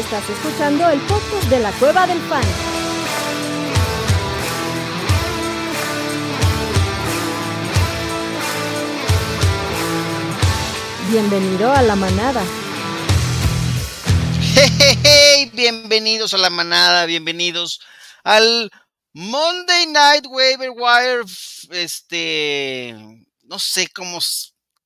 Estás escuchando el podcast de la Cueva del Fan. Bienvenido a la manada. Hey, bienvenidos a la manada, bienvenidos al Monday Night Waiver Wire. Este, no sé cómo,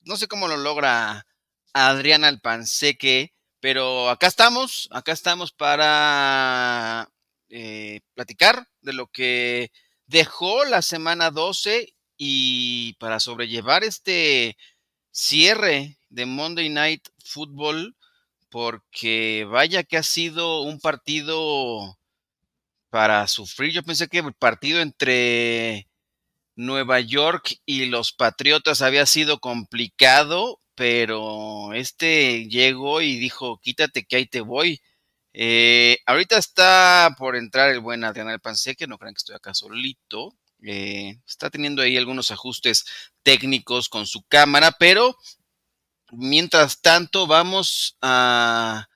no sé cómo lo logra Adriana Alpanseque, pero acá estamos, acá estamos para eh, platicar de lo que dejó la semana 12 y para sobrellevar este cierre de Monday Night Football, porque vaya que ha sido un partido para sufrir. Yo pensé que el partido entre Nueva York y los Patriotas había sido complicado, pero este llegó y dijo, quítate que ahí te voy. Eh, ahorita está por entrar el buen Adrián Alpanseque, no crean que estoy acá solito. Eh, está teniendo ahí algunos ajustes técnicos con su cámara, pero mientras tanto vamos a,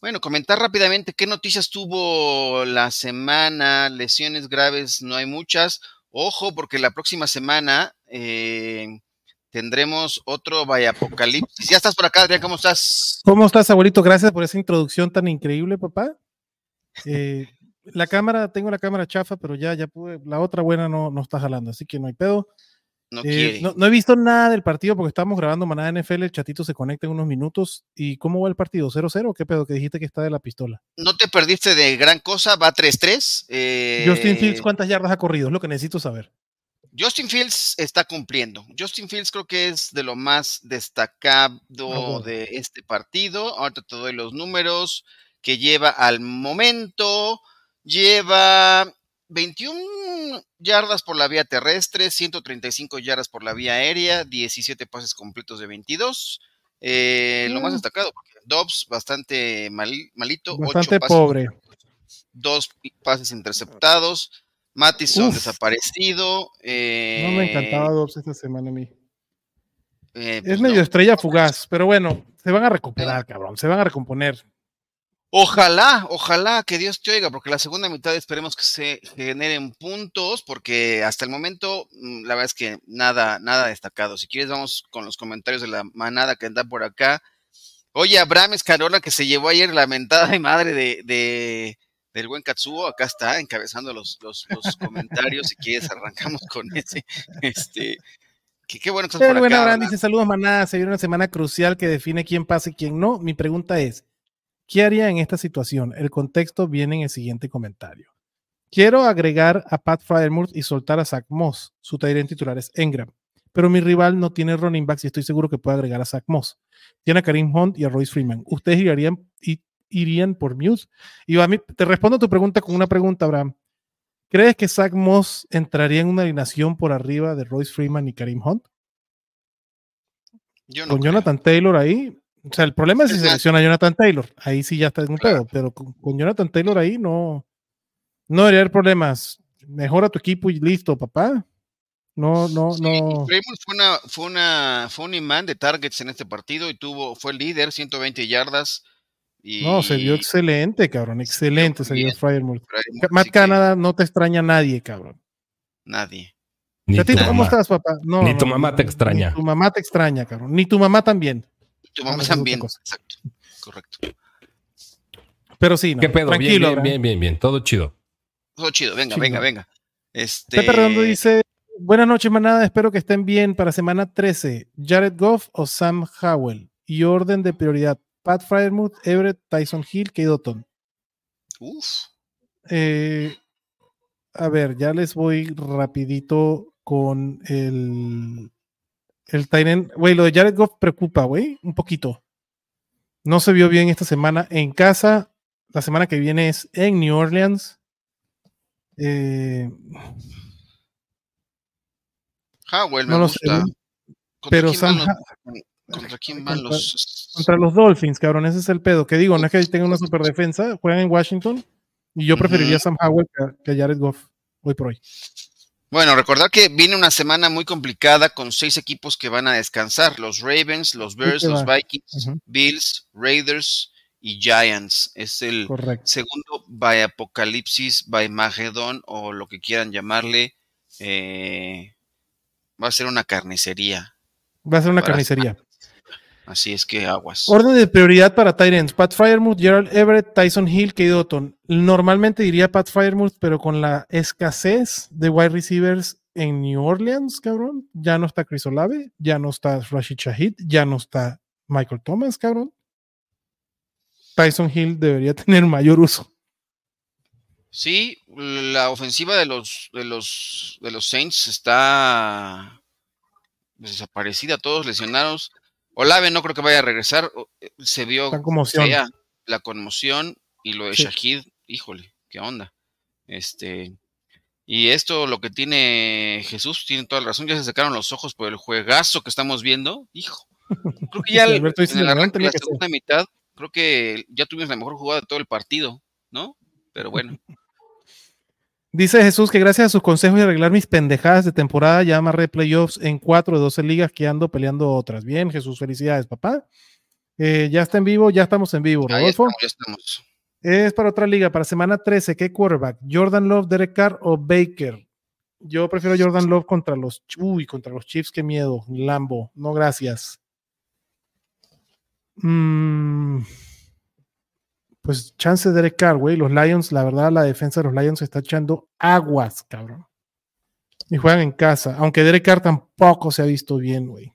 bueno, comentar rápidamente qué noticias tuvo la semana. Lesiones graves no hay muchas. Ojo, porque la próxima semana eh, tendremos otro Vaya Apocalipsis. Ya estás por acá, Adrián, ¿cómo estás? ¿Cómo estás, abuelito? Gracias por esa introducción tan increíble, papá. Eh, la cámara, tengo la cámara chafa, pero ya, ya pude, la otra buena no, no está jalando, así que no hay pedo. No, Eh, no, no he visto nada del partido porque estamos grabando Manada NFL, el chatito se conecta en unos minutos. ¿Y cómo va el partido? ¿0-0 o qué pedo? Que dijiste que está de la pistola. No te perdiste de gran cosa, va 3-3. eh, Justin Fields, ¿cuántas yardas ha corrido? Es lo que necesito saber. Justin Fields está cumpliendo. Justin Fields creo que es de lo más destacado de este partido. Ahorita te doy los números que lleva al momento. Lleva 21 yardas por la vía terrestre, 135 yardas por la vía aérea, 17 pases completos de 22. Eh, Lo más Mm. destacado, porque Dobbs bastante mal- malito, ocho Bastante pases pobre. dos pases interceptados. Mattison Uf. desaparecido. eh, No me encantaba Dobbs esta semana a mí. eh, Es pues medio no. estrella fugaz, pero bueno, se van a recuperar, cabrón. Se van a recomponer. Ojalá, ojalá que Dios te oiga, porque la segunda mitad esperemos que se generen puntos, porque hasta el momento mm, la verdad es que nada, nada destacado. Si quieres, vamos con los comentarios de la manada que anda por acá. Oye, Abraham Escarola, que se llevó ayer la mentada de madre de, de- del buen Katsuo, acá está encabezando los, los, los comentarios. Si quieres, arrancamos con ese. Este, que qué bueno que estás El por buen acá. Dice: Saludos, manada. Se viene una semana crucial que define quién pasa y quién no. Mi pregunta es: ¿qué haría en esta situación? El contexto viene en el siguiente comentario. Quiero agregar a Pat Fryermuth y soltar a Zach Moss. Su en titular es Engram. Pero mi rival no tiene running backs y estoy seguro que puede agregar a Zach Moss. Tiene a Karim Hunt y a Royce Freeman. ¿Ustedes irían, i- irían por Muse? Y a mí, te respondo tu pregunta con una pregunta, Abraham. ¿Crees que Zach Moss entraría en una alineación por arriba de Royce Freeman y Karim Hunt? Yo no con creo. Jonathan Taylor ahí. O sea, el problema es si selecciona a Jonathan Taylor. Ahí sí ya está en un Claro. pedo. Pero con, con Jonathan Taylor ahí no, no debería haber problemas. Mejora tu equipo y listo, papá. No, no, Sí, no. Fremont fue una, fue una, fue un imán de targets en este partido y tuvo, fue el líder, 120 yardas. Y No, se vio excelente, cabrón. Excelente se vio. Fremont, Matt Canada no te extraña nadie, cabrón. Nadie. Ni tu ¿cómo mamá. estás, papá? No, Ni no, tu no, mamá te ni- extraña. Ni tu mamá te extraña, cabrón. Ni tu mamá también. Tu Ah, mamá también. Exacto. Correcto. Pero sí, no. ¿Qué pedo? Bien, Tranquilo, bien, bien, bien, bien. Todo chido. Todo chido. Venga, Chido. venga, venga. Este, Pepe Redondo dice: Buenas noches, manada. Espero que estén bien para semana 13. Jared Goff o Sam Howell. Y orden de prioridad: Pat Fryermuth, Everett, Tyson Hill, Kate Otton. Uf. Eh, a ver, ya les voy rapidito con el. El Tyren. Güey, lo de Jared Goff preocupa, güey, un poquito. No se vio bien esta semana en casa. La semana que viene es en New Orleans. Eh, Howell me no lo sé, gusta. ¿Contra pero Sam Ha- ¿Contra quién van contra- los...? contra los Dolphins, cabrón, ese es el pedo. Que digo, no es que tenga una super defensa, juegan en Washington y yo preferiría a Sam Howell que a, Jared Goff hoy por hoy. Bueno, recordar que viene una semana muy complicada con seis equipos que van a descansar: los Ravens, los Bears, los. Vikings. Bills, Raiders y Giants. Es el Correcto. segundo by Apocalipsis, by Magedon o lo que quieran llamarle. eh, va a ser una carnicería. Va a ser una carnicería. Así es que aguas. Orden de prioridad para Tyrants. Pat Fryermuth, Gerald Everett, Tyson Hill, Kate Otton. Normalmente diría Pat Fryermuth, pero con la escasez de wide receivers en New Orleans, cabrón. Ya no está Chris Olave, ya no está Rashid Shahid, ya no está Michael Thomas, cabrón. Tyson Hill debería tener mayor uso. Sí, la ofensiva de los de los de los Saints está desaparecida, todos lesionados. Olave no creo que vaya a regresar. eh, Se vio en conmoción. fea la conmoción y lo de Sí. Shahid, híjole, qué onda. Este y esto lo que tiene Jesús tiene toda la razón, ya se sacaron los ojos por el juegazo que estamos viendo. Hijo. Creo que ya el- en el "León arranque la que ser". segunda mitad, creo que ya tuvimos la mejor jugada de todo el partido, ¿no? Pero bueno. Dice Jesús que gracias a sus consejos y arreglar mis pendejadas de temporada ya amarré playoffs en 4 de 12 ligas que ando peleando otras. Bien, Jesús, felicidades, papá. Eh, ya está en vivo, ya estamos en vivo. Ahí Rodolfo, estamos, ya estamos. es para otra liga, para semana 13. ¿Qué quarterback? ¿Jordan Love, Derek Carr o Baker? Yo prefiero Jordan Love contra los. Uy, contra los Chiefs, qué miedo. Lambo, no gracias. Mm, pues chance de Derek Carr, güey. Los Lions, la verdad, la defensa de los Lions se está echando aguas, cabrón. Y juegan en casa. Aunque Derek Carr tampoco se ha visto bien, güey.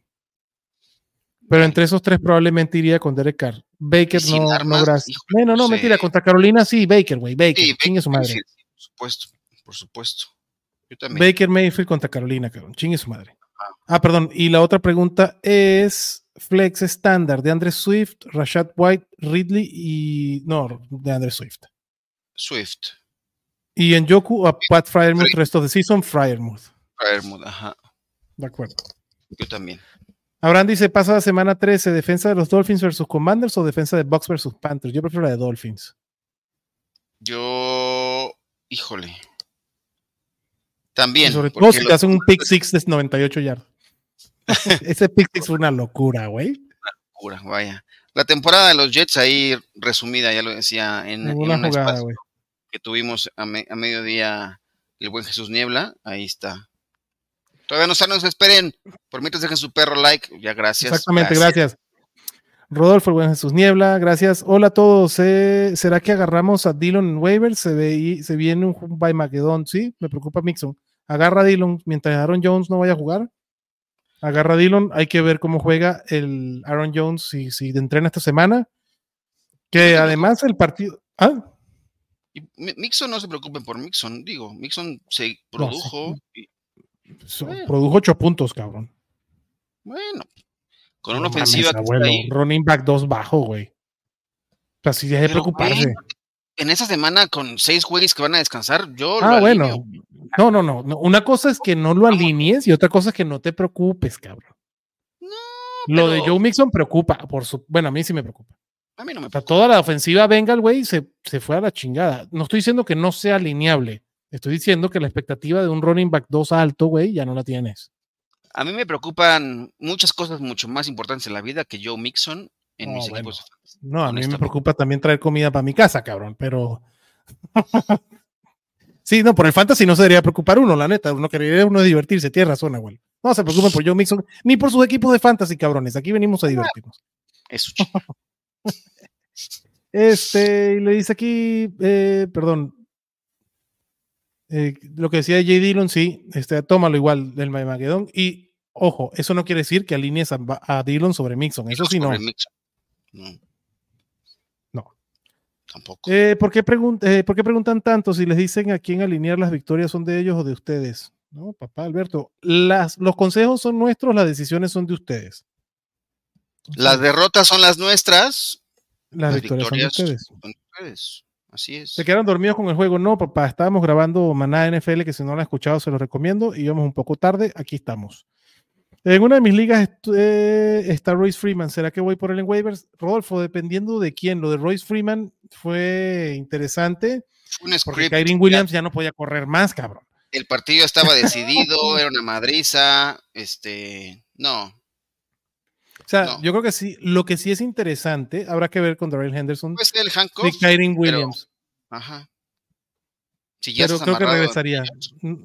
Pero entre esos tres probablemente iría con Derek Carr. Baker sin no, armas, no gracias. no, no, mentira. Contra Carolina sí, Baker, güey. Baker. Sí, chingue su madre. sí, por supuesto, por supuesto. Yo también. Baker Mayfield contra Carolina, cabrón. Chingue su madre. Ah, perdón. Y la otra pregunta es flex estándar de Andre Swift, Rashad White, Ridley y no, de Andre Swift. Swift, Y en Yoku a Pat Fryermuth, resto de season, Fryermuth. Fairmouth, ajá, De acuerdo. yo también. Abraham dice, pasa la semana 13, defensa de los Dolphins versus Commanders o defensa de Bucks versus Panthers. Yo prefiero la de Dolphins. Yo, híjole. Y También. sobre todo si te hacen un pick six de 98 yardas. Ese pick six fue una locura, güey. locura, vaya. La temporada de los Jets ahí resumida, ya lo decía, en, en un jugada, que tuvimos a, me- a mediodía el buen Jesús Niebla, ahí está. Todavía no están, no se esperen. Por mientras dejen su perro like, ya gracias. Exactamente, gracias. Rodolfo, el buen Jesús Niebla, gracias. Hola a todos. eh, ¿Será que agarramos a Dillon en waivers? Se, ve, se viene un by Macedon, sí, me preocupa Mixon. Agarra a Dillon mientras Aaron Jones no vaya a jugar. Agarra a Dillon, hay que ver cómo juega el Aaron Jones si, si entrena esta semana. Que además el partido. Ah, Mixon no se preocupen por Mixon, digo, Mixon se produjo y so- Bueno. produjo ocho puntos, cabrón. bueno, con No una mames, ofensiva que está abuelo, ahí. running back 2 bajo, güey. O sea, sí, deje de Pero, preocuparse. güey, en esa semana con seis juegues que van a descansar, yo Ah, lo bueno. No, no, no, no. Una cosa es que no lo alinees y otra cosa es que no te preocupes, cabrón. No, Lo de Joe Mixon preocupa, por su, bueno, a mí sí me preocupa. A mí no me O sea, toda la ofensiva venga el güey se, se fue a la chingada. No estoy diciendo que no sea alineable. Estoy diciendo que la expectativa de un running back 2 alto, güey, ya no la tienes. A mí me preocupan muchas cosas mucho más importantes en la vida que Joe Mixon en No, mis bueno. equipos. de fantasy. No, a mí me preocupa también traer comida para mi casa, cabrón, pero. sí, no, por el fantasy no se debería preocupar uno, la neta. Uno quería uno divertirse, tiene razón, güey. No se preocupen por Joe Mixon, ni por sus equipos de fantasy, cabrones. Aquí venimos a divertirnos. Eso, chico. Este, y le dice aquí, eh, perdón, eh, lo que decía J. Dillon, sí, este, tómalo igual del Magedón. Y ojo, eso no quiere decir que alinees a, a Dillon sobre Mixon, eso sí no. Mixon. No. No. Tampoco. Eh, ¿por, qué pregun- eh, ¿Por qué preguntan tanto si les dicen a quién alinear las victorias son de ellos o de ustedes? No, papá Alberto, las, los consejos son nuestros, las decisiones son de ustedes. Las derrotas son las nuestras, Las las victorias, victorias son de ustedes. son de ustedes. Así es. Se quedaron dormidos con el juego. No, papá, estábamos grabando Maná NFL, que si no lo han escuchado se lo recomiendo. Y íbamos un poco tarde, aquí estamos. En una de mis ligas eh, está Royce Freeman. ¿Será que voy por él en waivers? Rodolfo, dependiendo de quién. Lo de Royce Freeman fue interesante Fue un porque. Kyrie Williams ya no podía correr más, cabrón. El partido estaba decidido, era una madriza. Este, no. sea, No. yo creo que sí. Lo que sí es interesante, habrá que ver con Darrell Henderson Puede ser el y Kyren Williams. ajá. Si ya Pero creo que regresaría. Mm,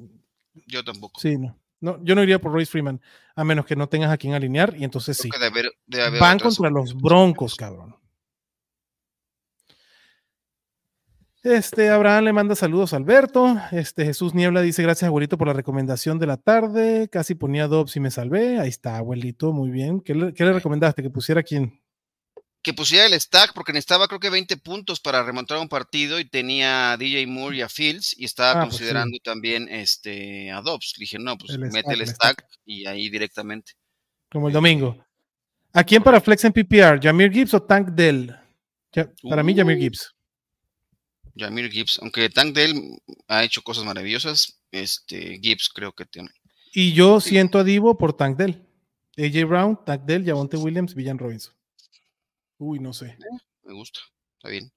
Yo tampoco. Sí, no. No. Yo no iría por Royce Freeman, a menos que no tengas a quien alinear, y entonces sí. Creo que debe haber- debe haber Van contra los. Broncos, cabrón. Este, Abraham le manda saludos a Alberto. Este, Jesús Niebla dice: Gracias, abuelito, por la recomendación de la tarde. Casi ponía Dobbs y me salvé. Ahí está, abuelito, muy bien. ¿Qué le, qué le recomendaste? ¿Que pusiera quién? Que pusiera el stack porque necesitaba creo que 20 puntos para remontar un partido y tenía a DJ Moore y a Fields y estaba Ah, pues sí. considerando también este a Dobbs. Le dije, no, pues El mete stack, el el stack y ahí directamente. Como el domingo. ¿A quién para Flex en PPR? ¿Jamir Gibbs o Tank Dell? Ya- para mí, Jamir Uh. Gibbs. Jamir Gibbs, aunque Tank Dell ha hecho cosas maravillosas, este Gibbs creo que tiene. Y yo siento a Divo por Tank Dell. AJ Brown, Tank Dell, Javonte Williams, Villan Robinson. Uy, no sé. Me gusta, está bien.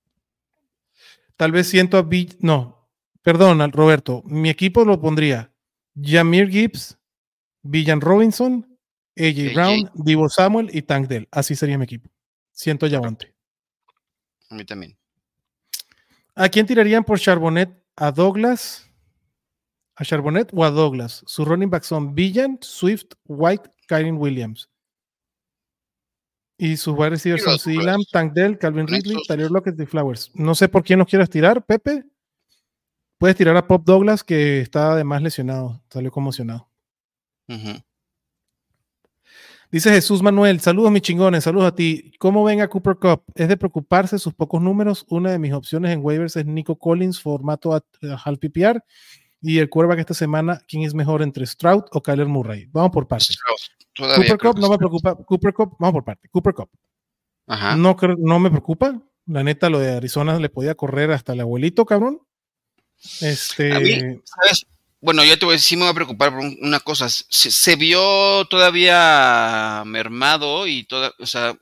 Tal vez siento a Bill. No, perdón, Roberto. Mi equipo lo pondría Jamir Gibbs, Villan Robinson, AJ. Brown, Divo Samuel y Tank Dell. Así sería mi equipo. Siento a Javonte. A mí también. ¿A quién tirarían por Charbonnet? ¿A Douglas? ¿A Charbonnet o a Douglas? Sus running backs son Villan, Swift, White, Kyren Williams. Y sus wide receivers son Lamb, Tank Dell, Calvin Ridley, Tyler Lockett y Flowers. No sé por quién los quieras tirar, Pepe. Puedes tirar a Pop Douglas, que está además lesionado, salió conmocionado. Dice Jesús Manuel, saludos mis chingones, saludos a ti. ¿Cómo ven a Cooper Cup? Es de preocuparse sus pocos números. Una de mis opciones en waivers es Nico Collins, formato a, a half PPR. Y el quarterback esta semana, ¿quién es mejor entre Stroud o Kyler Murray? Vamos por partes. Cooper Cup no me preocupa. Cooper Cup, vamos por partes. Cooper Cup. Ajá. No, no me preocupa. La neta, lo de Arizona le podía correr hasta el abuelito, cabrón. Este. A mí, ¿sabes? Bueno, yo te voy a decir, sí me voy a preocupar por un- una cosa. Se, se vio todavía mermado y toda, o sea,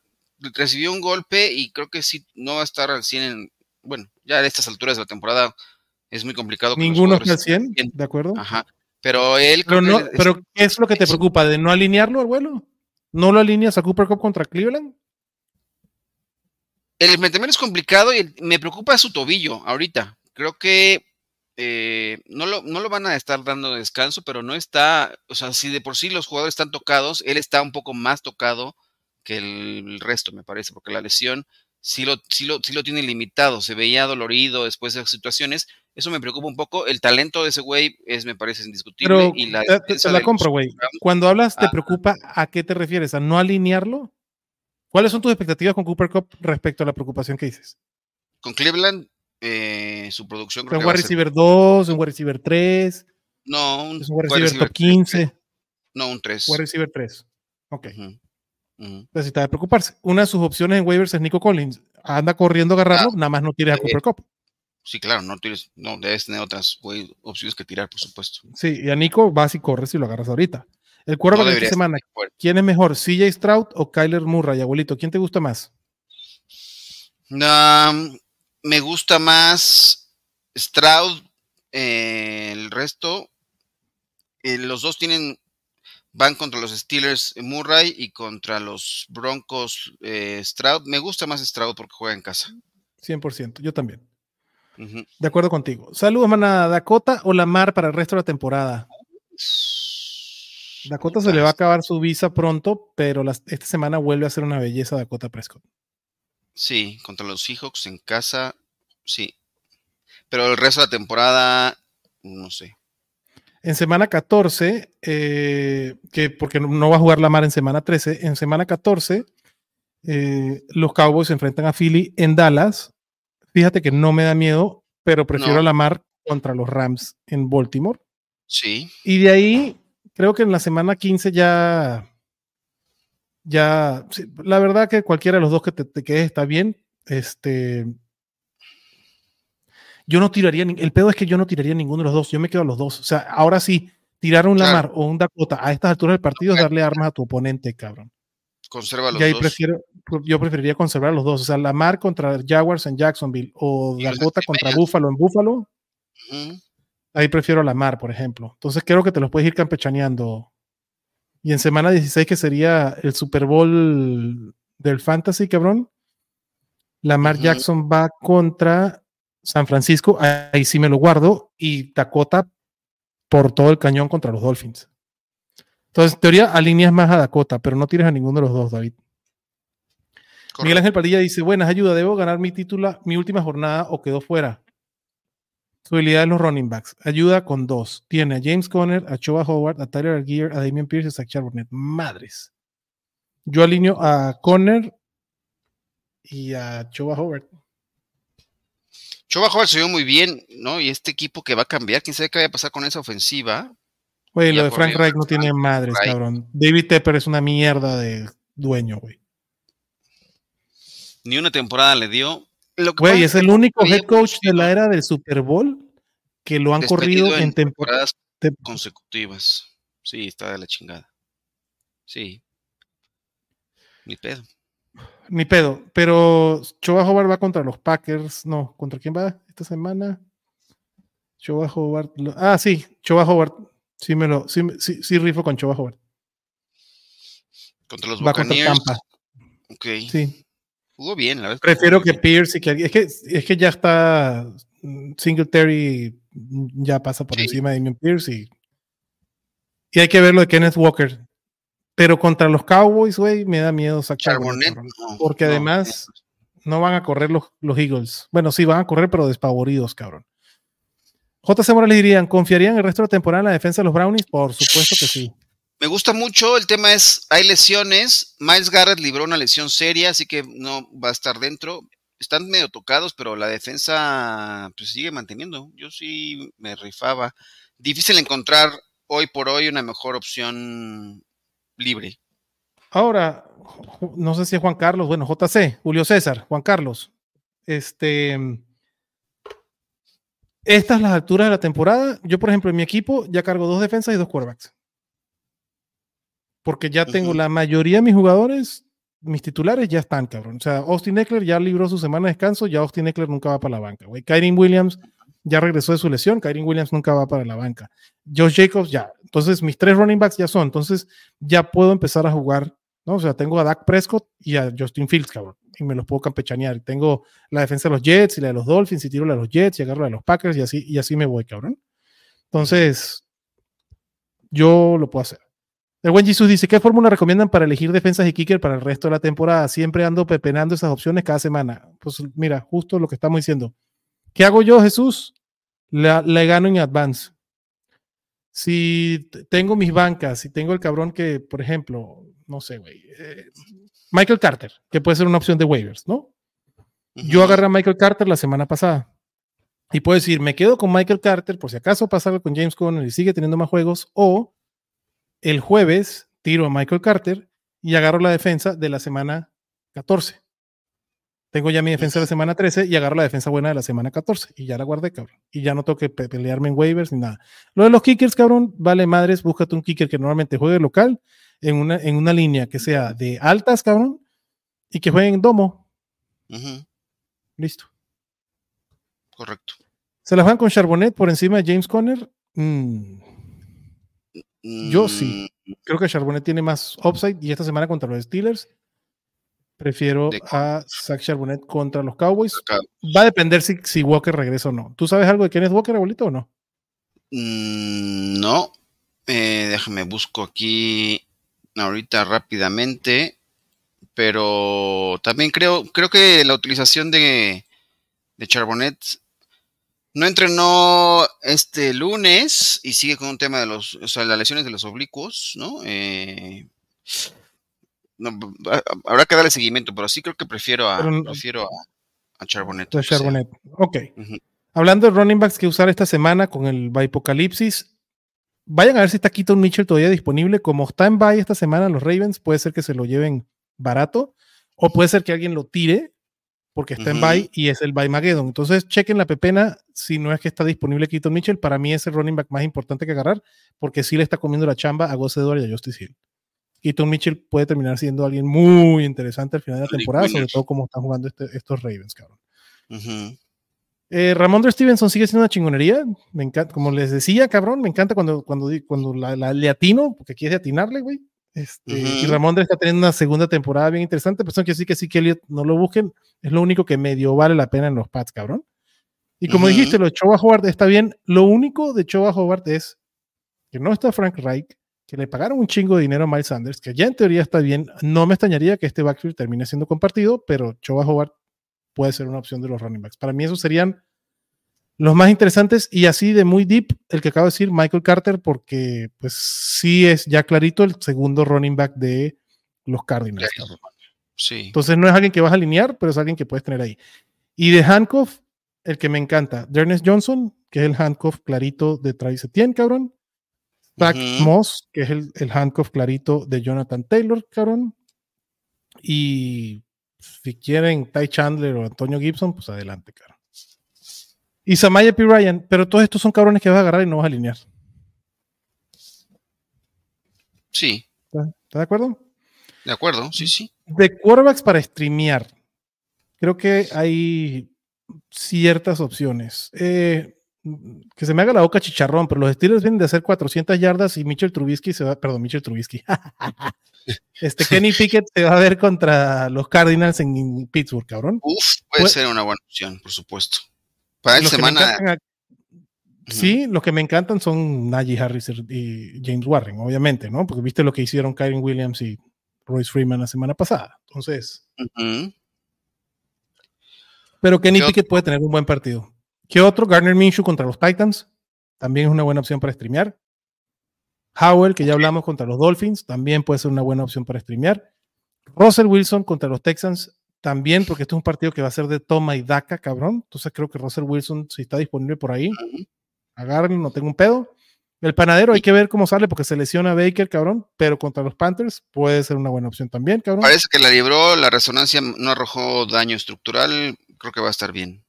recibió un golpe y creo que sí no va a estar al 100 en, bueno, ya a estas alturas de la temporada es muy complicado. ninguno está al jugadores 100, estén bien. ¿de acuerdo? Ajá. Pero él Pero, no, es- pero ¿qué es lo que te es- preocupa? ¿De no alinearlo al vuelo? ¿No lo alineas a Cooper Cup contra Cleveland? el enfrentamiento es complicado y el- me preocupa su tobillo ahorita. Creo que eh, no, lo, no lo van a estar dando descanso, pero no está, o sea, si de por sí los jugadores están tocados, él está un poco más tocado que el resto, me parece, porque la lesión sí lo, sí lo, sí lo tiene limitado, se veía dolorido después de esas situaciones. Eso me preocupa un poco. El talento de ese güey es, me parece, indiscutible. Pero y la, te- te- compro, güey. Cuando hablas, ¿te Ah. preocupa a qué te refieres? ¿A no alinearlo? ¿Cuáles son tus expectativas con Cooper Cup respecto a la preocupación que dices? Con Cleveland, eh, su producción ¿Es creo un wide receiver 2, un wide receiver 3, No, un es un wide receiver top receiver 15, No, un 3. wide receiver 3? Ok, necesita de preocuparse. Una de sus opciones en waivers es Nico Collins. Anda corriendo a agarrarlo, nada más no tienes a eh, Cooper Cup. Sí, claro, no tienes, no, debes tener otras opciones que tirar, por supuesto. Sí, y a Nico vas y corres y lo agarras ahorita. El quarterback de esta semana. ¿quién es mejor? ¿CJ Stroud o Kyler Murray, abuelito? ¿Quién te gusta más? Um, me gusta más Stroud, eh, el resto. eh, los dos tienen, van contra los Steelers eh, Murray y contra los Broncos eh, Stroud. Me gusta más Stroud porque juega en casa. 100%, yo también. De acuerdo contigo. Saludos, manada. ¿Dakota o Lamar para el resto de la temporada? Dakota se le va a acabar su visa pronto, pero las- esta semana vuelve a ser una belleza Dakota Prescott. Sí, contra los Seahawks en casa, sí. Pero el resto de la temporada, no sé. En semana 14, eh, que porque no- no va a jugar Lamar en semana 13, en semana 14, eh, los Cowboys se enfrentan a Philly en Dallas. Fíjate que no me da miedo, pero prefiero No. a Lamar contra los Rams en Baltimore. Sí, Y de ahí, creo que en la semana 15 ya. Ya. la verdad que cualquiera de los dos que te, te quedes está bien. Este. Yo no tiraría. El pedo es que yo no tiraría ninguno de los dos. Yo me quedo a los dos. O sea, ahora sí, tirar un Claro. Lamar o un Dakota a estas alturas del partido es darle armas a tu oponente, cabrón. Conserva los Y ahí dos. prefiero. Yo preferiría conservar los dos. O sea, Lamar contra Jaguars en Jacksonville o Dakota contra. Buffalo en Buffalo. Ahí prefiero a la mar, por ejemplo. Entonces creo que te los puedes ir campechaneando. Y en semana 16, que sería el Super Bowl del Fantasy, cabrón, Lamar Ujú. Jackson va contra San Francisco, ahí sí me lo guardo, y Dakota por todo el cañón contra los Dolphins. Entonces, en teoría, alineas más a Dakota, pero no tires a ninguno de los dos, David. Miguel. Ángel Padilla dice: Buenas, ayuda, debo ganar mi título, mi última jornada o quedó fuera. Su habilidad en los running backs. Ayuda con dos. Tiene a James Conner, a Choba Howard, a Tyler Algier, a Damian Pierce y a Zach Charbonnet. Madres. Yo alineo a Conner y a Choba Howard. Chuba Howard se vio muy bien, ¿no? Y este equipo que va a cambiar, quién sabe qué vaya a pasar con esa ofensiva. Güey, lo de Frank Reich no Frank tiene madres, Reich. cabrón. David Tepper es una mierda de dueño, güey. Ni una temporada le dio. Lo que Güey, es el único head coach de la era del Super Bowl que lo han corrido en temporada. temporadas consecutivas. Sí, está de la chingada. Sí. Ni pedo. Ni pedo, pero Choba Howard va contra los Packers. No, ¿contra quién va esta semana? Choba Howard. lo- Ah, sí, Choba Howard. Sí, me lo, sí, sí, sí rifo con Choba. Contra los Va contra Buccaneers. Tampa. Ok. Sí. Jugó bien, la verdad. Prefiero que. Pierce y que es que es que ya está mm, Singletary ya pasa por Sí. encima de Damian Pierce y, y hay que ver lo de Kenneth Walker. Pero contra los Cowboys, güey, me da miedo no, Porque no, además no van a correr los, los Eagles. Bueno, sí, van a correr, pero despavoridos, cabrón. JC Morales dirían, ¿confiarían el resto de la temporada en la defensa de los Brownies? Por supuesto que sí. Me gusta mucho, el tema es, hay lesiones, Miles Garrett libró una lesión seria, así que no va a estar dentro. Están medio tocados, pero la defensa pues, sigue manteniendo. Yo sí me rifaba. Difícil encontrar hoy por hoy una mejor opción libre. Ahora, no sé si es Juan Carlos, bueno, JC, Julio César, Juan Carlos. Este. Estas las alturas de la temporada. Yo, por ejemplo, en mi equipo ya cargo dos defensas y dos quarterbacks. Porque ya tengo la mayoría de mis jugadores, mis titulares ya están, cabrón. O sea, Austin Eckler ya libró su semana de descanso, ya Austin Eckler nunca va para la banca, güey. Kyrin Williams ya regresó de su lesión, Kyrin Williams nunca va para la banca. Josh Jacobs ya. Entonces, mis tres running backs ya son. Entonces, ya puedo empezar a jugar, ¿no? O sea, tengo a Dak Prescott y a Justin Fields, cabrón. Y me los puedo campechanear. Tengo la defensa de los Jets y la de los Dolphins y tiro la de los Jets y agarro la de los Packers y así, y así me voy, cabrón. Entonces, yo lo puedo hacer. El buen Jesus dice, ¿qué fórmula recomiendan para elegir defensas y kicker para el resto de la temporada? Siempre ando pepenando esas opciones cada semana. Pues mira, justo lo que estamos diciendo. ¿Qué hago yo, Jesús? Le gano en advance. Si tengo mis bancas, si tengo el cabrón que, por ejemplo, no sé, güey, eh, Michael Carter, que puede ser una opción de waivers, ¿no? Yo agarré a Michael Carter la semana pasada. Y puedo decir, me quedo con Michael Carter por si acaso pasa algo con James Conner y sigue teniendo más juegos. O el jueves tiro a Michael Carter y agarro la defensa de la semana 14. Tengo ya mi defensa de la semana 13 y agarro la defensa buena de la semana 14. Y ya la guardé, cabrón. Y ya no tengo que pe- pelearme en waivers ni nada. Lo de los kickers, cabrón, vale madres. Búscate un kicker que normalmente juegue local en una, en una línea que sea de altas, cabrón, y que juegue en domo. Listo. Correcto. ¿Se la juegan con Charbonnet por encima de James Conner? Mm, Yo sí. Mm, creo que Charbonnet tiene más upside y esta semana contra los Steelers prefiero De- a Zach Charbonnet contra los Cowboys. acá. Va a depender si, si Walker regresa o no. ¿Tú sabes algo de Kenneth Walker, abuelito, o no? Mm, no. Eh, déjame busco aquí ahorita rápidamente. Pero también creo, creo que la utilización de, de Charbonnet no entrenó este lunes y sigue con un tema de los, o sea, las lesiones de los oblicuos, ¿no? Eh, no, habrá que darle seguimiento, pero sí creo que prefiero a, no- prefiero a, a Charbonnet. Sea, Charbonnet. Ok. Hablando de running backs que usar esta semana con el Apocalipsis, vayan a ver si está Keaton Mitchell todavía disponible. Como está en bye esta semana los Ravens, puede ser que se lo lleven barato o puede ser que alguien lo tire porque está en bye y es el bye Mageddon. Entonces, chequen la pepena si no es que está disponible Keaton Mitchell. Para mí es el running back más importante que agarrar porque sí le está comiendo la chamba a Gus Edwards y a Justice Hill. Keaton Mitchell puede terminar siendo alguien muy interesante al final de la temporada, sobre todo como están jugando este- estos Ravens, cabrón. Ujú. Eh, Ramondre Stevenson sigue siendo una chingonería. Me encanta, como les decía, cabrón, me encanta cuando, cuando, cuando la, la- le atino, porque quieres atinarle, güey. Este, Y Ramón está teniendo una segunda temporada bien interesante, pero son que sí que sí que Elliot no lo busquen. Es lo único que medio vale la pena en los pads, cabrón. Y como dijiste, lo de Choba Howard está bien. Lo único de Choba Howard es que no está Frank Reich, que le pagaron un chingo de dinero a Miles Sanders, que ya en teoría está bien. No me extrañaría que este backfield termine siendo compartido, pero Choba Howard puede ser una opción de los running backs. Para mí esos serían los más interesantes y así de muy deep, el que acabo de decir, Michael Carter, porque pues sí es ya clarito el segundo running back de los Cardinals. Sí. Entonces no es alguien que vas a alinear, pero es alguien que puedes tener ahí. Y de handcuff, el que me encanta, Dernes Johnson, que es el handcuff clarito de Travis Etienne, cabrón. Zach Moss, que es el, el, handcuff clarito de Jonathan Taylor, cabrón. Y si quieren Ty Chandler o Antonio Gibson, pues adelante, cabrón. Y Samaya P. Ryan, pero todos estos son cabrones que vas a agarrar y no vas a alinear. Sí. ¿Estás de acuerdo? De acuerdo, sí, sí. De quarterbacks para streamear, creo que hay ciertas opciones. Eh, que se me haga la boca chicharrón, pero los Steelers vienen de hacer 400 yardas y Mitchell Trubisky se va, perdón, Mitchell Trubisky. este Kenny Pickett se va a ver contra los Cardinals en Pittsburgh, cabrón. Uf, puede pues ser una buena opción, por supuesto. Para esta semana. Sí, los que me encantan son Najee Harris y James Warren, obviamente, ¿no? Porque viste lo que hicieron Kyron Williams y Royce Freeman la semana pasada. Entonces. Pero Kenny Pickett puede tener un buen partido. ¿Qué otro? Garner Minshew contra los Titans. También es una buena opción para streamear. Howell, que ya hablamos contra los Dolphins, también puede ser una buena opción para streamear. Russell Wilson contra los Texans también, porque este es un partido que va a ser de toma y daca, cabrón. Entonces creo que Russell Wilson, si está disponible por ahí, agárrenlo, no tengo un pedo. El panadero hay que ver cómo sale porque se lesiona Baker, cabrón, pero contra los Panthers puede ser una buena opción también, cabrón. Parece que la libró, la resonancia no arrojó daño estructural, creo que va a estar bien.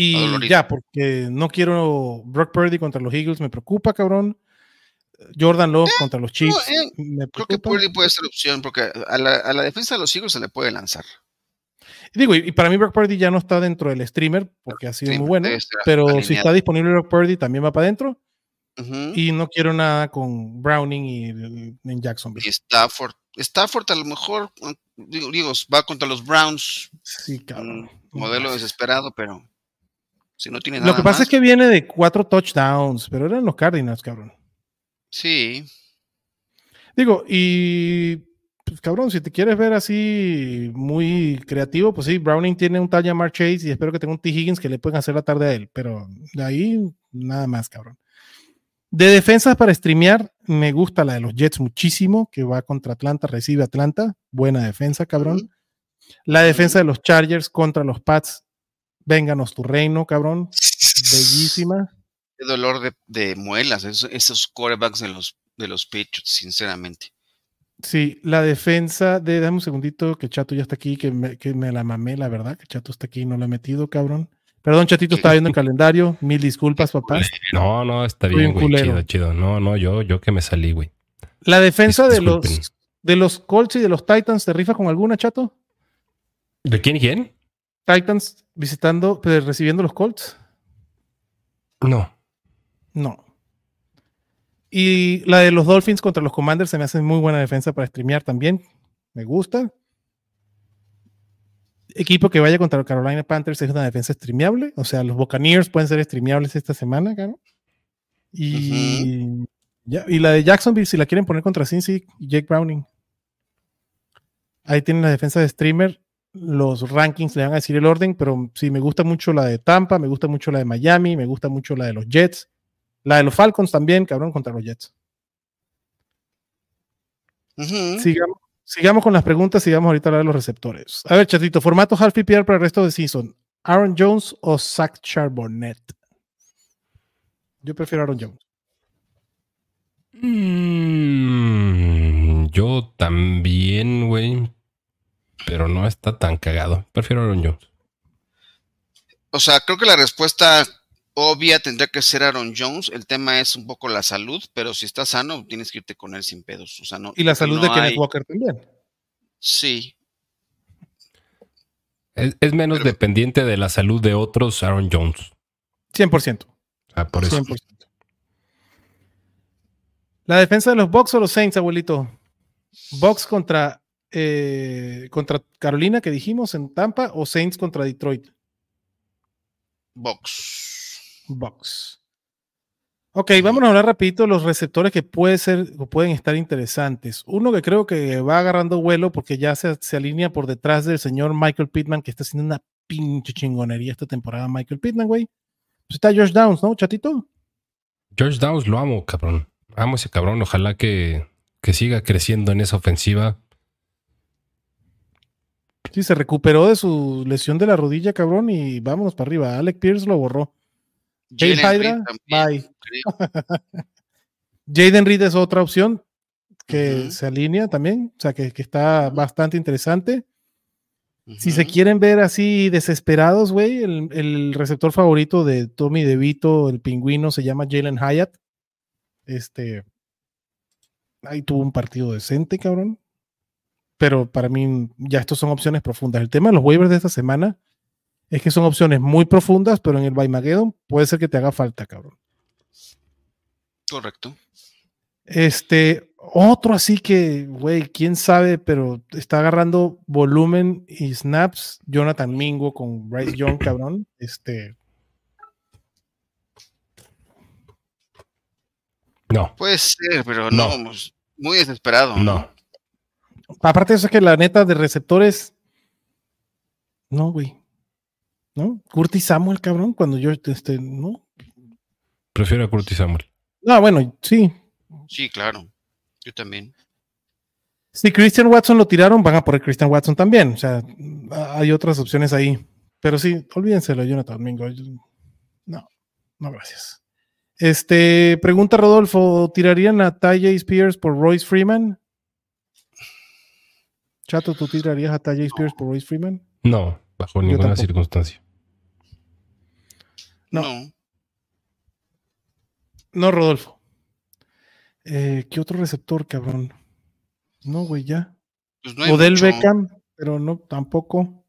Y ya, porque no quiero Brock Purdy contra los Eagles, me preocupa, cabrón. Jordan Love eh, contra los Chiefs. Eh, creo que Purdy puede ser opción porque a la, a la defensa de los Eagles se le puede lanzar. Digo, y, para mí Brock Purdy ya no está dentro del streamer porque ha sido muy bueno, pero si está disponible Brock Purdy también va para adentro. Y no quiero nada con Browning y en Jacksonville. Y Stafford. Stafford a lo mejor, digo, digo va contra los Browns. Sí, cabrón. modelo desesperado, pero si no tiene nada Lo que pasa es que viene de cuatro touchdowns, pero eran los Cardinals, cabrón. Sí. Digo, y pues, cabrón, si te quieres ver así muy creativo, pues sí, Browning tiene un talla Mark Chase y espero que tenga un T. Higgins que le puedan hacer la tarde a él, pero de ahí nada más, cabrón. De defensas para streamear, me gusta la de los Jets muchísimo, que va contra Atlanta, recibe Atlanta, buena defensa, cabrón. La defensa de los Chargers contra los Pats, vénganos tu reino, cabrón. Bellísima. Qué dolor de, de muelas, esos, esos quarterbacks de los, de los Patriots, sinceramente. Sí, la defensa de, dame un segundito, que Chato ya está aquí, que me, que me la mamé, la verdad, que Chato está aquí y no lo he metido, cabrón. Perdón, Chatito, estaba viendo el calendario. Mil disculpas, papá. No, no, está bien, güey. Chido, chido. No, no, yo, yo que me salí, güey. La defensa de los, de los Colts y de los Titans, ¿te rifa con alguna, Chato? ¿De quién y quién? Titans visitando, pues, recibiendo los Colts. No. No. Y la de los Dolphins contra los Commanders se me hace muy buena defensa para streamear también. Me gusta. Equipo que vaya contra los Carolina Panthers es una defensa streameable. O sea, los Buccaneers pueden ser streameables esta semana, claro. Y, ya, y la de Jacksonville, si la quieren poner contra Cincy y Jake Browning. Ahí tienen la defensa de streamer. Los rankings le van a decir el orden, pero sí, me gusta mucho la de Tampa, me gusta mucho la de Miami, me gusta mucho la de los Jets la de los Falcons también, cabrón, contra los Jets. sigamos, con las preguntas, sigamos ahorita a hablar de los receptores. A ver, chatito, formato half PPR para el resto de season. ¿Aaron Jones o Zach Charbonnet? Yo prefiero Aaron Jones. Mm, yo también, güey. Pero no está tan cagado. Prefiero Aaron Jones. O sea, creo que la respuesta obvia tendría que ser Aaron Jones. El tema es un poco la salud, pero si está sano, tienes que irte con él sin pedos. O sea, no, y la salud de Kenneth Walker también. Sí. Es, menos dependiente de la salud de otros Aaron Jones. 100%. Ah, por eso. 100%. La defensa de los Bucks o los Saints, abuelito. Bucks contra, eh, contra Carolina, que dijimos en Tampa, o Saints contra Detroit. Box. Bucks. Ok, vamos a hablar rapidito de los receptores que puede ser, o pueden estar interesantes. Uno que creo que va agarrando vuelo porque ya se, se alinea por detrás del señor Michael Pittman, que está haciendo una pinche chingonería esta temporada, Michael Pittman, güey. Pues está Josh Downs, ¿no, chatito? George Downs lo amo, cabrón. Amo ese cabrón. Ojalá que, que siga creciendo en esa ofensiva. Sí, se recuperó de su lesión de la rodilla, cabrón, y vámonos para arriba. Alec Pierce lo borró. Jay Jalen Hydra, bye. Jaden Reed es otra opción que se alinea también, o sea, que, que está bastante interesante. Si se quieren ver así desesperados, güey, el, el receptor favorito de Tommy DeVito, el pingüino, se llama Jalen Hyatt. Este. Ahí tuvo un partido decente, cabrón. Pero para mí, ya estos son opciones profundas. El tema de los waivers de esta semana es que son opciones muy profundas, pero en el Baymageddon puede ser que te haga falta, cabrón. Correcto. Este, otro así que, güey, quién sabe, pero está agarrando volumen y snaps. Jonathan Mingo con Bryce Young, cabrón. Este, No, Puede ser, pero No. no, muy desesperado. no. Aparte de eso es que la neta de receptores, no, güey. ¿No? Curtis Samuel, cabrón, cuando yo, este, no. Prefiero a Curtis Samuel. Ah, bueno, sí. Sí, claro. Yo también. Si Christian Watson lo tiraron, van a poner Christian Watson también. O sea, hay otras opciones ahí. Pero sí, olvídenselo, Jonathan Mingo. No, no, gracias. Este, pregunta Rodolfo, ¿tirarían a Tajay Spears por Royce Freeman? Chato, ¿tú tirarías a Tajay Spears por Royce Freeman? No, bajo ninguna tampoco. circunstancia. No. No. Rodolfo. Eh, ¿Qué otro receptor, cabrón? No, güey, ya. Pues no hay Odell mucho. Beckham, pero no, tampoco. O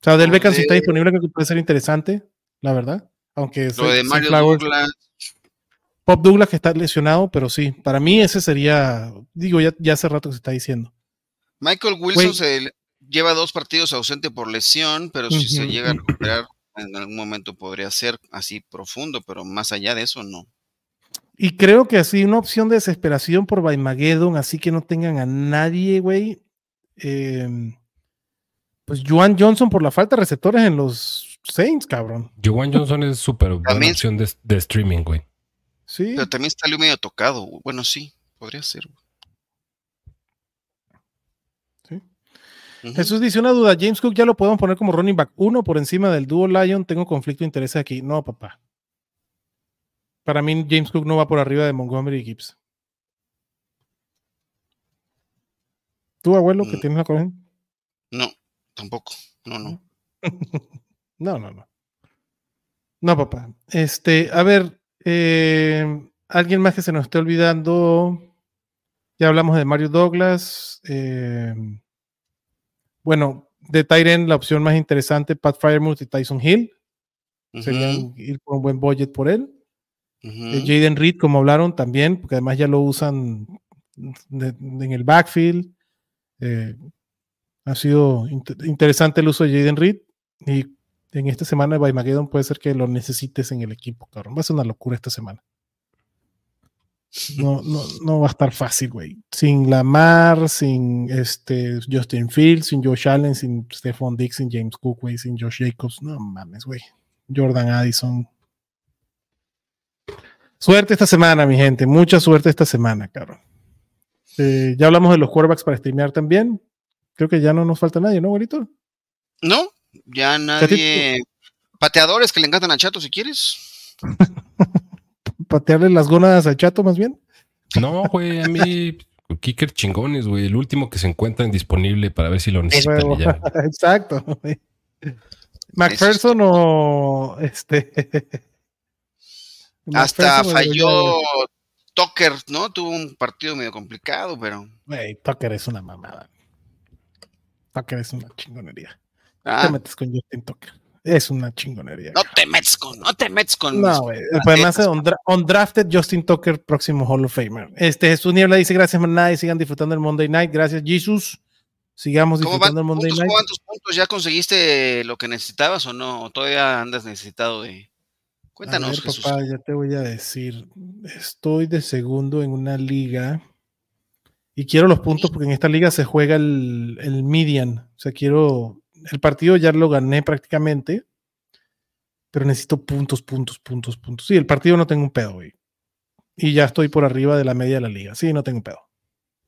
sea, Odell Beckham si está disponible, creo que puede ser interesante, la verdad. Aunque Lo de Mario Flowers- Douglas. Pop Douglas que está lesionado, pero sí, para mí ese sería, digo, ya, ya hace rato que se está diciendo. Michael Wilson Güey. se lleva dos partidos ausente por lesión, pero si se llega a recuperar, en algún momento podría ser así profundo, pero más allá de eso, no. Y creo que así, una opción de desesperación por Baymageddon, así que no tengan a nadie, güey. eh, pues Juan Johnson por la falta de receptores en los Saints, cabrón. Joan Johnson es súper buena También- opción de, de streaming, güey. Sí. Pero también salió medio tocado. Bueno, sí, podría ser. Sí. Jesús dice una duda, James Cook ya lo podemos poner como running back uno por encima del dúo Lion, tengo conflicto de interés aquí. No, papá. Para mí James Cook no va por arriba de Montgomery y Gibbs. ¿Tú, abuelo, que Mm. tienes la conexión? No, tampoco. No, no. No, no, no. No, papá. Este, a ver, eh, alguien más que se nos esté olvidando. Ya hablamos de Mario Douglas. eh, bueno, de Tyren, la opción más interesante, Pat Fryermuth y Tyson Hill. Serían Ujú, ir por un buen budget por él. Eh, Jaden Reed, como hablaron también, porque además ya lo usan de- de- en el backfield. Eh, ha sido int- interesante el uso de Jaden Reed y en esta semana de Baymageddon puede ser que lo necesites en el equipo, cabrón. Va a ser una locura esta semana. No, no, no va a estar fácil, güey. Sin Lamar, sin este Justin Fields, sin Josh Allen, sin Stephon Diggs, sin James Cook, güey, sin Josh Jacobs. No mames, güey. Jordan Addison. Suerte esta semana, mi gente. Mucha suerte esta semana, cabrón. Eh, ya hablamos de los quarterbacks para streamear también. Creo que ya no nos falta nadie, ¿no, güerito? No, ya nadie. Pateadores que le encantan a Chato si quieres. Patearle las gónadas al chato, más bien. No, güey, a mí kicker chingones, güey. El último que se encuentran disponible para ver si lo necesitan ya. Exacto. güey. McPherson o este. Hasta o- falló Tucker, ¿no? Tuvo un partido medio complicado, pero. Güey, Tucker es una mamada. Tucker es una chingonería. Ah, Te metes con Justin Tucker. Es una chingonería. No te metes con, no te metes con. No, güey. Además, undra- undrafted Justin Tucker, próximo Hall of Famer. Este Jesús Niebla dice: Gracias, maná, y sigan disfrutando el Monday Night. Gracias, Jesus. Sigamos ¿Cómo van disfrutando el Monday puntos? Night. ¿Cómo van tus puntos? ¿Ya conseguiste lo que necesitabas o no? ¿O todavía andas necesitado de.? Cuéntanos, a ver, Jesús. papá, ya te voy a decir. Estoy de segundo en una liga y quiero los puntos porque en esta liga se juega el, el median. O sea, quiero. El partido ya lo gané prácticamente, pero necesito puntos, puntos, puntos, puntos. Sí, el partido no tengo un pedo, güey. Y ya estoy por arriba de la media de la liga. Sí, no tengo un pedo.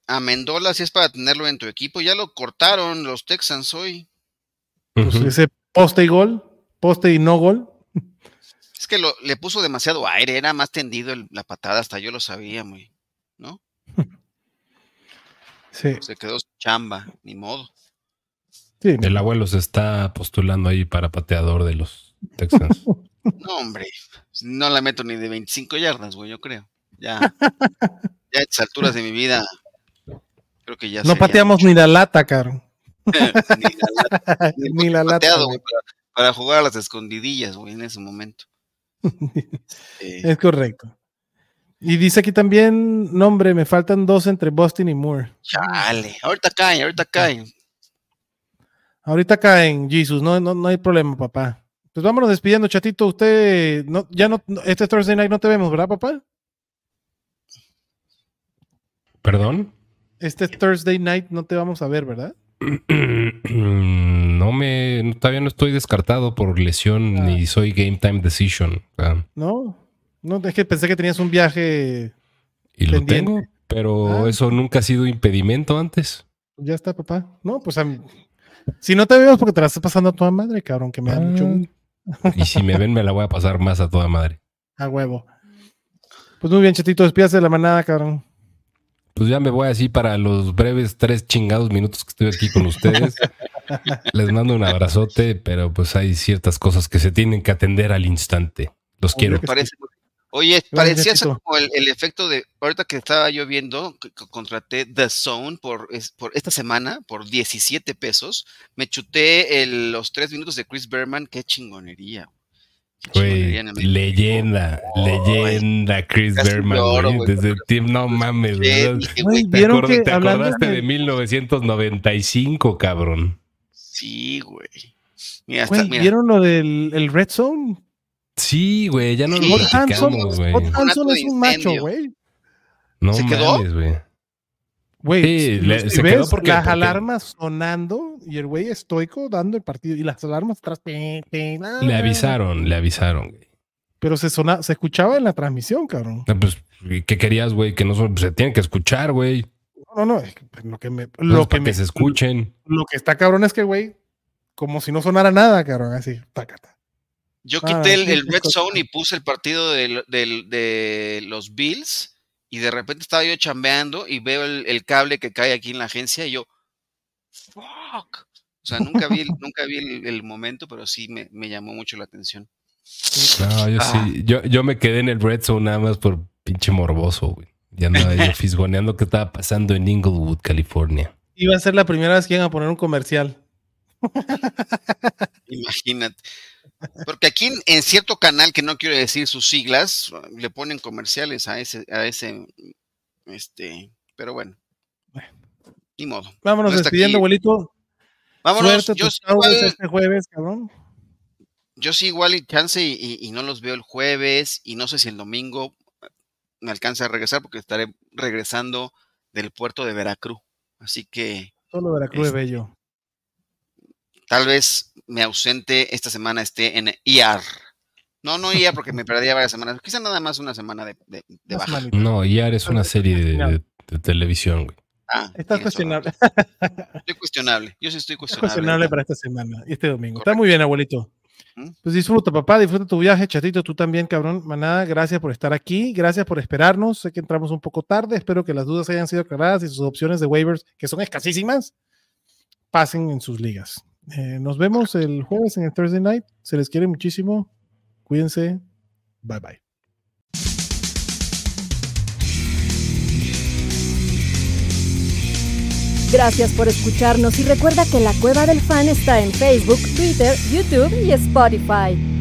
A Mendola, si es para tenerlo en tu equipo, ya lo cortaron los Texans hoy. Pues ese poste y gol, poste y no gol. Es que lo, le puso demasiado aire, era más tendido el- la patada, hasta yo lo sabía, muy, ¿no? Sí, Se quedó sin chamba, ni modo. Sí. El abuelo se está postulando ahí para pateador de los Texans. No, hombre, no la meto ni de 25 yardas, güey, yo creo. Ya, ya a estas alturas de mi vida, creo que ya No pateamos mucho. ni la lata, caro. ni la, ni el Ni la lata. pateado, güey. güey, para, para jugar a las escondidillas, güey, en ese momento. Eh, Es correcto. Y dice aquí también, nombre, me faltan dos entre Boston y Moore. chale, ahorita caen, ahorita caen. Ahorita caen, Jesus, no, no, no hay problema, papá. Pues vámonos despidiendo, chatito. Usted, no, ya no, este Thursday night no te vemos, ¿verdad, papá? ¿Perdón? Este Thursday night no te vamos a ver, ¿verdad? No me. Todavía no estoy descartado por lesión Ah. ni soy game time decision. Ah, No, no, es que pensé que tenías un viaje. y lo Pendiente. tengo, pero Ah. eso nunca ha sido impedimento antes. Ya está, papá. No, pues a mí- si no te vemos porque te la estás pasando a toda madre, cabrón, que me da mucho gusto. Y si me ven, me la voy a pasar más a toda madre. a huevo. Pues muy bien, chatito, despídase de la manada, cabrón. Pues ya me voy así para los breves tres chingados minutos que estoy aquí con ustedes. Les mando un abrazote, pero pues hay ciertas cosas que se tienen que atender al instante. Los quiero. que Parece- Oye, parecía ser como el, el efecto de, ahorita que estaba yo viendo, que- que contraté The Zone por, es- por esta semana, por 17 pesos, me chuté el- los tres minutos de Chris Berman, qué chingonería. Qué chingonería el- leyenda, leyenda Chris Berman, güey. güey, Desde tiempo, no mames, Sí, ¿verdad? ¿Te, ¿Vieron acuerdas- que te acordaste de- de 1995, cabrón? güey. Mira, hasta, Güey, mira, ¿vieron lo del el Red Zone? Sí, güey, ya no Sí. lo Scott Hanson, platicamos, güey. Scott Hanson es un macho, güey. No ¿Se quedó? güey. Güey, Sí, si- se ves quedó porque- las porque- alarmas sonando y el güey estoico dando el partido y las alarmas atrás. pe, pe, la, Le avisaron, le avisaron, güey. Pero se sona, se escuchaba en la transmisión, cabrón. Ah, Pues, ¿qué querías, güey? Que no son- se tienen que escuchar, güey. No, no, es que, pues, lo que me, No lo es que para me, que se escuchen. lo que está cabrón es que, güey, como si no sonara nada, cabrón, así, tácata. Yo Ah, quité el, Red. Zone y puse el partido de los Bills y de repente estaba yo chambeando y veo el, el cable que cae aquí en la agencia y yo, fuck. O sea, nunca vi, el- nunca vi el, el momento, pero sí me, me llamó mucho la atención. No, yo Ah. sí. Yo, yo me quedé en el Red Zone nada más por pinche morboso, güey. Ya andaba yo fisgoneando qué estaba pasando en Inglewood, California. Iba a ser la primera vez que iban a poner un comercial. Imagínate. Porque aquí en, cierto canal, que no quiero decir sus siglas, le ponen comerciales a ese, a ese, este, pero bueno. Ni modo. Vámonos No despidiendo, aquí. abuelito. Vámonos. Suerte Yo sí, igual, este jueves, cabrón. yo sí igual y chance y, y- y no los veo el jueves y no sé si el domingo me alcanza a regresar porque estaré regresando del puerto de Veracruz. Así que Solo Veracruz Este- es bello. Tal vez me ausente esta semana esté en IR. No, no IR porque me perdía varias semanas. Quizá nada más una semana de, de- de Una baja. No, IAR es una serie de, de- de televisión, güey. Ah, Estás cuestionable. razón. Estoy cuestionable. Yo sí estoy Es cuestionable. cuestionable para esta semana y este domingo. Está muy bien, abuelito. ¿Mm? Pues disfruta, papá, disfruta tu viaje, chatito, tú también, cabrón. Manada, gracias por estar aquí, gracias por esperarnos. Sé que entramos un poco tarde, espero que las dudas hayan sido aclaradas y sus opciones de waivers, que son escasísimas, pasen en sus ligas. Eh, nos vemos el jueves en el Thursday Night. Se les quiere muchísimo. Cuídense. Bye bye. Gracias por escucharnos y recuerda que la Cueva del Fan está en Facebook, Twitter, YouTube y Spotify.